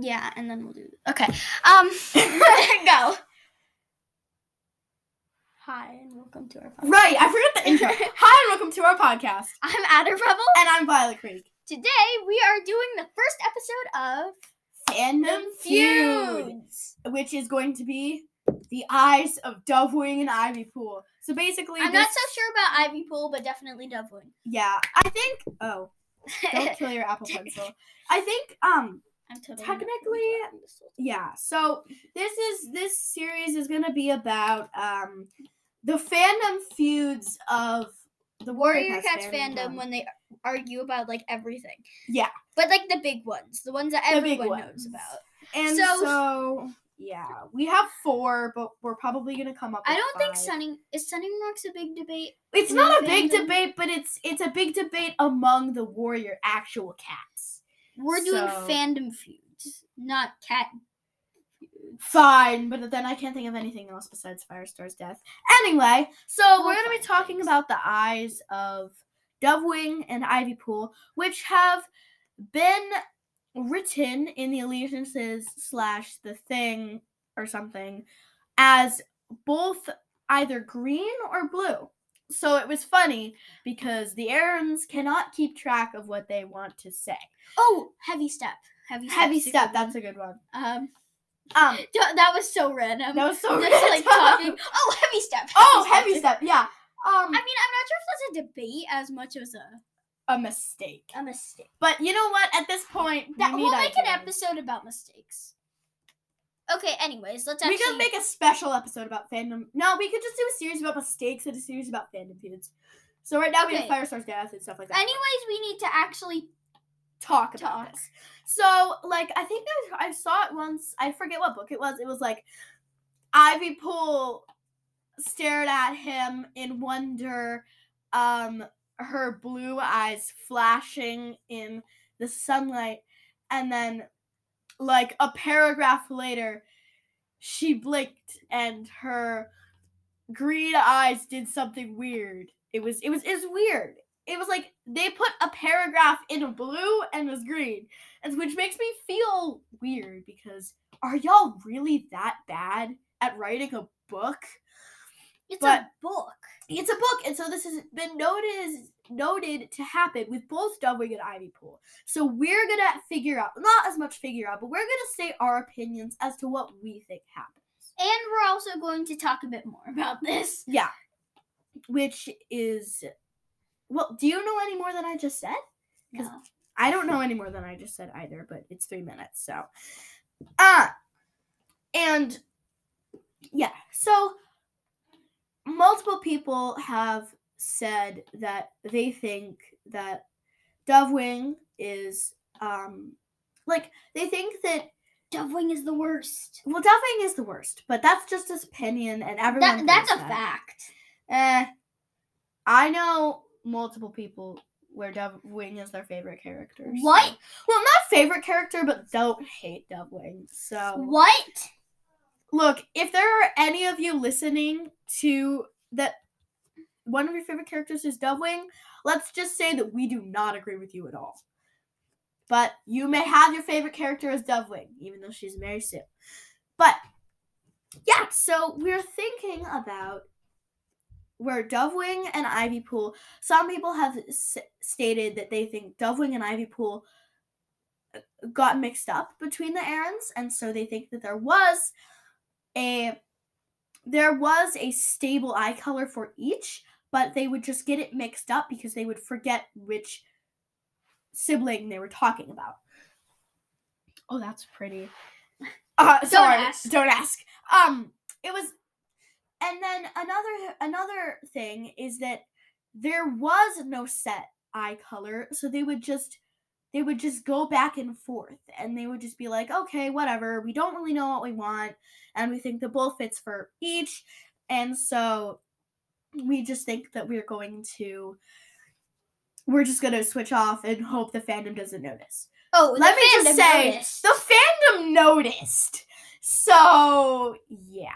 Yeah, and then we'll do. Okay. Um, go. Hi, and welcome to our podcast. Right, I forgot the intro. Hi, and welcome to our podcast. I'm Adder Rebel. And I'm Violet Creek. Today we are doing the first episode of Fandom Feud, which is going to be the eyes of Dovewing and Ivy Pool. So basically, I'm this, not so sure about Ivy Pool, but definitely Dovewing. Yeah, I think. Oh, don't kill your Apple Pencil. I think. Um. Totally Technically, Yeah. So this is this series is gonna be about um the fandom feuds of the Warrior, Warrior Cats, Cats fandom when they argue about like everything. Yeah. But like the big ones, the ones that everyone ones. knows about. And So- so, yeah, we have four, but we're probably gonna come up. I don't think five. Sunning is Sunning Rocks a big debate. It's not a big debate, but it's it's a big debate among the Warrior actual cats. We're doing fandom feuds, not cat Fine, but then I can't think of anything else besides Firestar's death. Anyway, so Well, we're gonna be talking about the eyes of Dovewing and Ivy Pool, which have been written in the allegiances slash the thing or something as both either green or blue. So it was funny because the Erins cannot keep track of what they want to say. Oh, heavy step. Heavy step. Heavy step, that's a good one. um Um, that was so random. that was so Just random. like talking. Oh, heavy step. Oh, heavy step. Yeah. Um, I mean, I'm not sure if that's a debate as much as a a mistake. a mistake. But you know what? At this point, That, we we'll need make an episode about mistakes. Okay. Anyways, let's actually... We could make a special episode about fandom. No, we could just do a series about mistakes and a series about fandom feuds. So right now we have Okay. Firestar's death and stuff like that. Anyways, we need to actually. talk about Talk. this. So, like, I think I, I saw it once. I forget what book it was. It was like Ivy Pool stared at him in wonder, um, her blue eyes flashing in the sunlight, and then, like, a paragraph later, she blinked and her green eyes did something weird. It was it was it was weird it was like they put a paragraph in a blue and was green, and which makes me feel weird because are y'all really that bad at writing a book? It's But- a book. It's a book, and so this has been noted noted to happen with both Dovewing and Ivy Pool. So we're gonna figure out not as much figure out, but we're gonna say our opinions as to what we think happened. And we're also going to talk a bit more about this. Yeah, which is well. Do you know any more than I just said? 'Cause No. I don't know any more than I just said either, but it's three minutes, so. Uh, and yeah, so multiple people have said that they think that Dovewing is, um, like, they think that, Dovewing is the worst. well, Dovewing is the worst, but that's just his opinion, and everyone That, that's a that. fact. Eh, I know multiple people where Dovewing is their favorite character. so- What? Well, not favorite character, but don't hate Dovewing. So, What? Look, if there are any of you listening to that, one of your favorite characters is Dovewing, let's just say that we do not agree with you at all. But you may have your favorite character as Dovewing, even though she's Mary Sue. But yeah, so we're thinking about where Dovewing and Ivy Pool. Some people have s- stated that they think Dovewing and Ivy Pool got mixed up between the Erins, and so they think that there was a there was a stable eye color for each, but they would just get it mixed up because they would forget which sibling they were talking about. Oh, that's pretty. Uh, sorry, ask. don't ask. Um, it was, and then another another thing is that there was no set eye color, so they would just they would just go back and forth, and they would just be like, okay, whatever, we don't really know what we want, and we think the bull fits for each, and so we just think that we're going to we're just gonna switch off and hope the fandom doesn't notice. Oh, Let me just say, noticed. the fandom noticed. So yeah.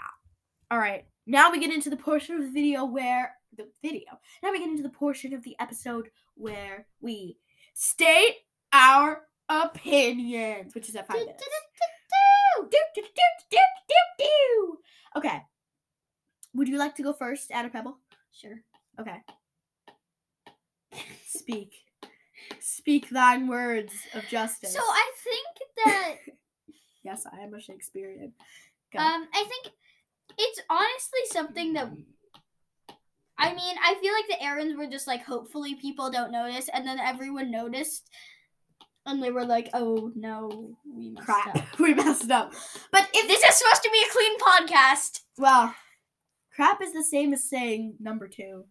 All right. Now we get into the portion of the video where the video. Now we get into the portion of the episode where we state our opinions, which is at five minutes. Okay. Would you like to go first, Anna Pebble? Sure. Okay. Speak. Speak thine words of justice. So I think that yes, I am a Shakespearean. Go. um I think it's honestly something that I mean, I feel like the Erins were just like hopefully people don't notice and then everyone noticed and they were like, "Oh no, we messed Crap. up." we messed up. But if This is supposed to be a clean podcast. well, crap is the same as saying number two.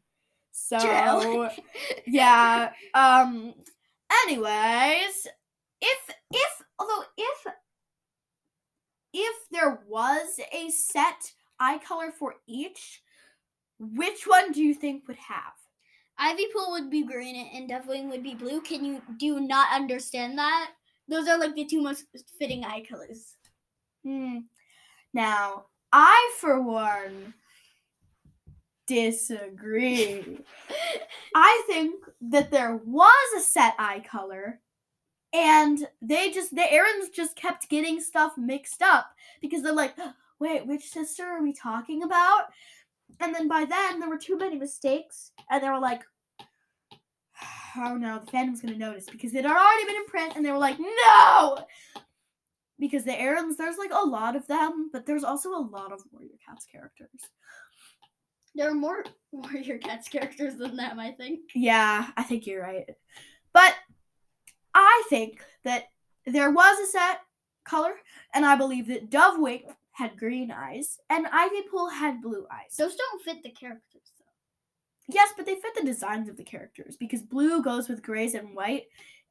So yeah. Um anyways, if if although if if there was a set eye color for each, which one do you think would have? Ivy Pool would be green and Deathwing would be blue. Can you do not understand that? Those are like the two most fitting eye colors. Hmm. Now, I for one disagree. I think that there was a set eye color and they just the Erins just kept getting stuff mixed up because they're like, wait, which sister are we talking about? And then by then there were too many mistakes and they were like, oh no, the fandom's gonna notice because it had already been in print and they were like, no! Because the Erins, there's like a lot of them, but there's also a lot of Warrior Cats characters. There are more Warrior Cats characters than them, I think. Yeah, I think you're right. But I think that there was a set color, and I believe that Dovewing had green eyes, and Ivy Pool had blue eyes. Those don't fit the characters though. yes, but they fit the designs of the characters because blue goes with grays and white,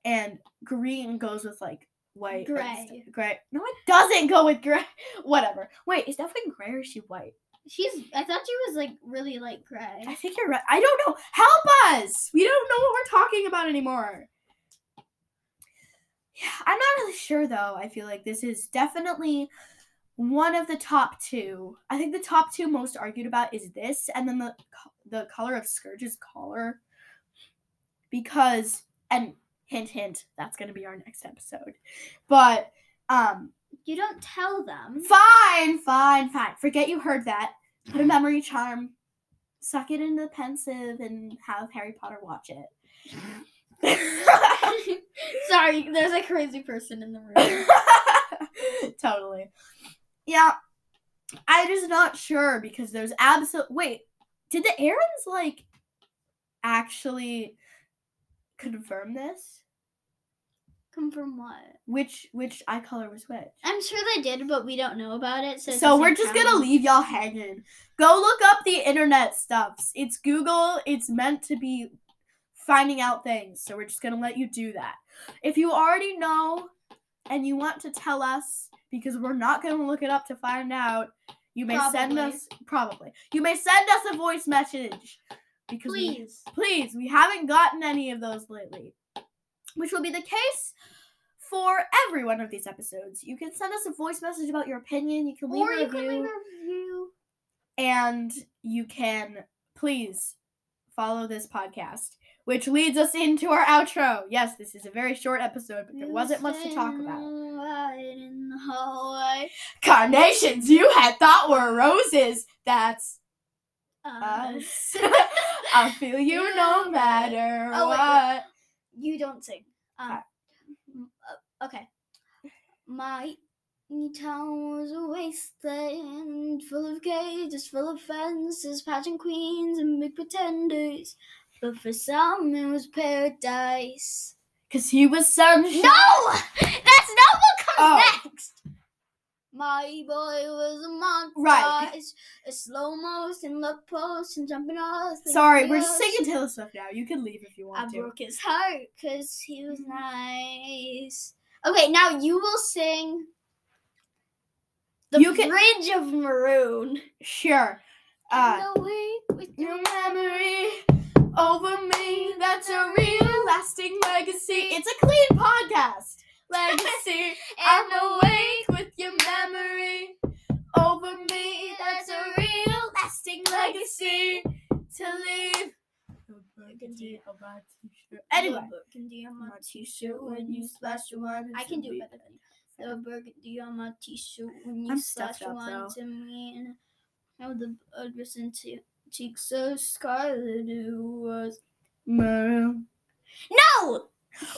and green goes with like white. Gray. Gray. No, it doesn't go with gray. Whatever. Wait, is Dovewing gray or is she white? She's I thought she was like really like gray. I think you're right. I don't know. Help us. We don't know what we're talking about anymore. Yeah, I'm not really sure though. I feel like this is definitely one of the top two. I think the top two most argued about is this, and then the the color of Scourge's collar, because and hint hint that's gonna be our next episode, but um You don't tell them. fine fine fine forget you heard that put a memory charm suck it into the Pensieve and have Harry Potter watch it. Sorry, there's a crazy person in the room. totally. Yeah. I'm just not sure because there's absolute wait, did the Erins like actually confirm this? Confirm what? Which which eye color was which? I'm sure they did, but we don't know about it. So, So we're just gonna leave y'all hanging. Go look up the internet stuffs. It's Google. It's meant to be finding out things. So we're just gonna let you do that. If you already know and you want to tell us, because we're not gonna look it up to find out, you may send us probably. You may send us a voice message. Because we- Please. please, we haven't gotten any of those lately. Which will be the case for every one of these episodes. You can send us a voice message about your opinion. You can leave Or a you review, can leave a review. and you can please follow this podcast, which leads us into our outro. Yes, this is a very short episode, but there wasn't much to talk about. Hallway. Carnations you had thought were roses. That's Us. us. I feel you no matter Oh, wait, wait. You don't sing. Um, Okay. uh, okay. My town was a wasteland full of cages, full of fences, pageant queens, and big pretenders. But for some, it was paradise. Cause he was sunshine. No! That's not what comes Oh. next! My boy was a monster. Right. A slow motion, look post, and jumping off. Sorry, we're just singing Taylor Swift now. You can leave if you I want to. I broke his heart because he was nice. Okay, now you will sing the You can- Bridge of Maroon. Sure. Uh, with your memory over me, that's a real lasting legacy. It's a clean podcast. Legacy. I'm awake with your memory over me, that's a real lasting legacy to leave. burgundy. on my t-shirt. Anyway, The burgundy on my t-shirt when you splash the wine. I can do it better than. The burgundy on my t-shirt when you I'm splash stuffed the up, wine to me. And how the was into cheeks so scarlet it was. Maroon. No!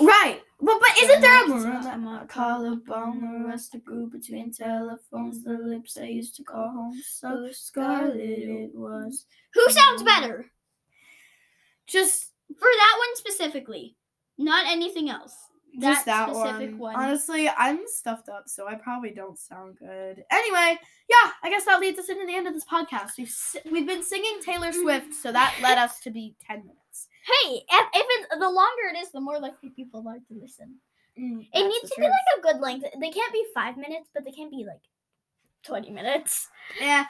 Right. But but isn't there a on my collarbone? The rest of grew between telephones. The lips I used to call home. So scarlet it was. Who sounds better? Just For that one specifically. Not anything else. just that that specific one. one. Honestly, I'm stuffed up, so I probably don't sound good. Anyway, yeah, I guess that leads us into the end of this podcast. We've we've been singing Taylor mm-hmm. Swift, so that led us to be ten minutes. Hey, if, if it's the longer it is, the more likely people are to listen. Mm, It needs to be like a good length. They can't be five minutes, but they can't be like twenty minutes. Yeah,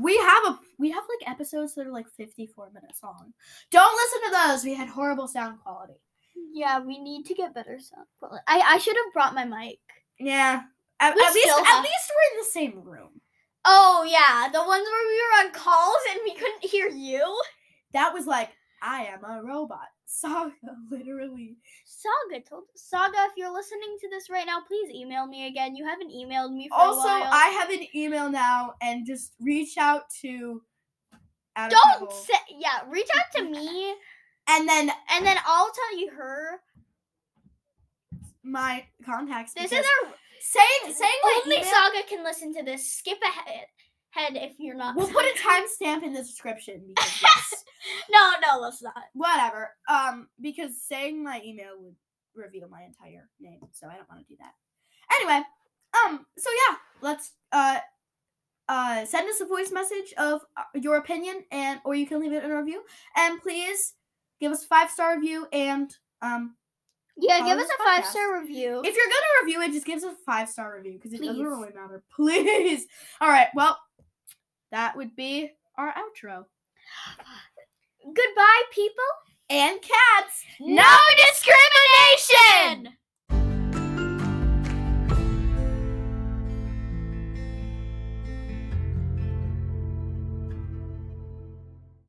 we have a we have like episodes that are like 54 minutes long. Don't listen to those. We had horrible sound quality. Yeah, we need to get better sound quality. I I should have brought my mic. Yeah. At, at least still at least we're in the same room. Oh yeah, the ones where we were on calls and we couldn't hear you. That was like I am a robot. Saga, literally. Saga told Saga, if you're listening to this right now, please email me again. You haven't emailed me for Also, a while. I have an email now, and just reach out to. Adam don't say yeah. Reach out to me, And then and then I'll tell you her. my contacts. This is our saying saying only Saga can listen to this. Skip ahead, head if you're not. We'll put a timestamp in the description because yes. No, no, let's not. whatever. Um, because saying my email would reveal my entire name, so I don't want to do that. Anyway, um, so yeah, let's uh uh send us a voice message of uh, your opinion, and or you can leave it in a review, and please give us a five star review and um. Yeah, give us a five star review. If you're gonna review it, just give us a five star review because it doesn't really matter. Please. All right. Well, that would be our outro. Goodbye, people. And cats. No discrimination.